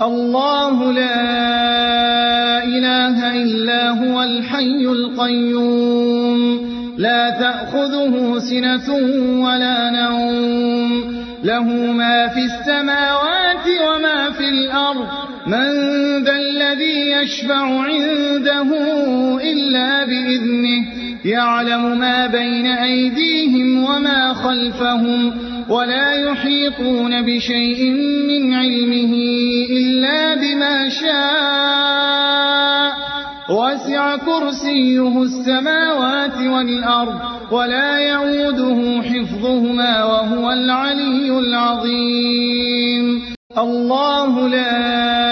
الله لا إله إلا هو الحي القيوم. لا تأخذه سنة ولا نوم. له ما في السماوات وما في الأرض. من ذا الذي يشفع عنده إلا بإذنه. يعلم ما بين أيديهم وما خلفهم. ولا يحيطون بشيء من علمه إلا بما شاء. وسع كرسيه السماوات والأرض ولا يعوده حفظهما وهو العلي العظيم. الله لا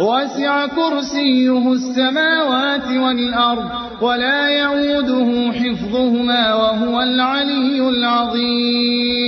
وسع كرسيه السماوات والأرض ولا يعوده حفظهما وهو العلي العظيم.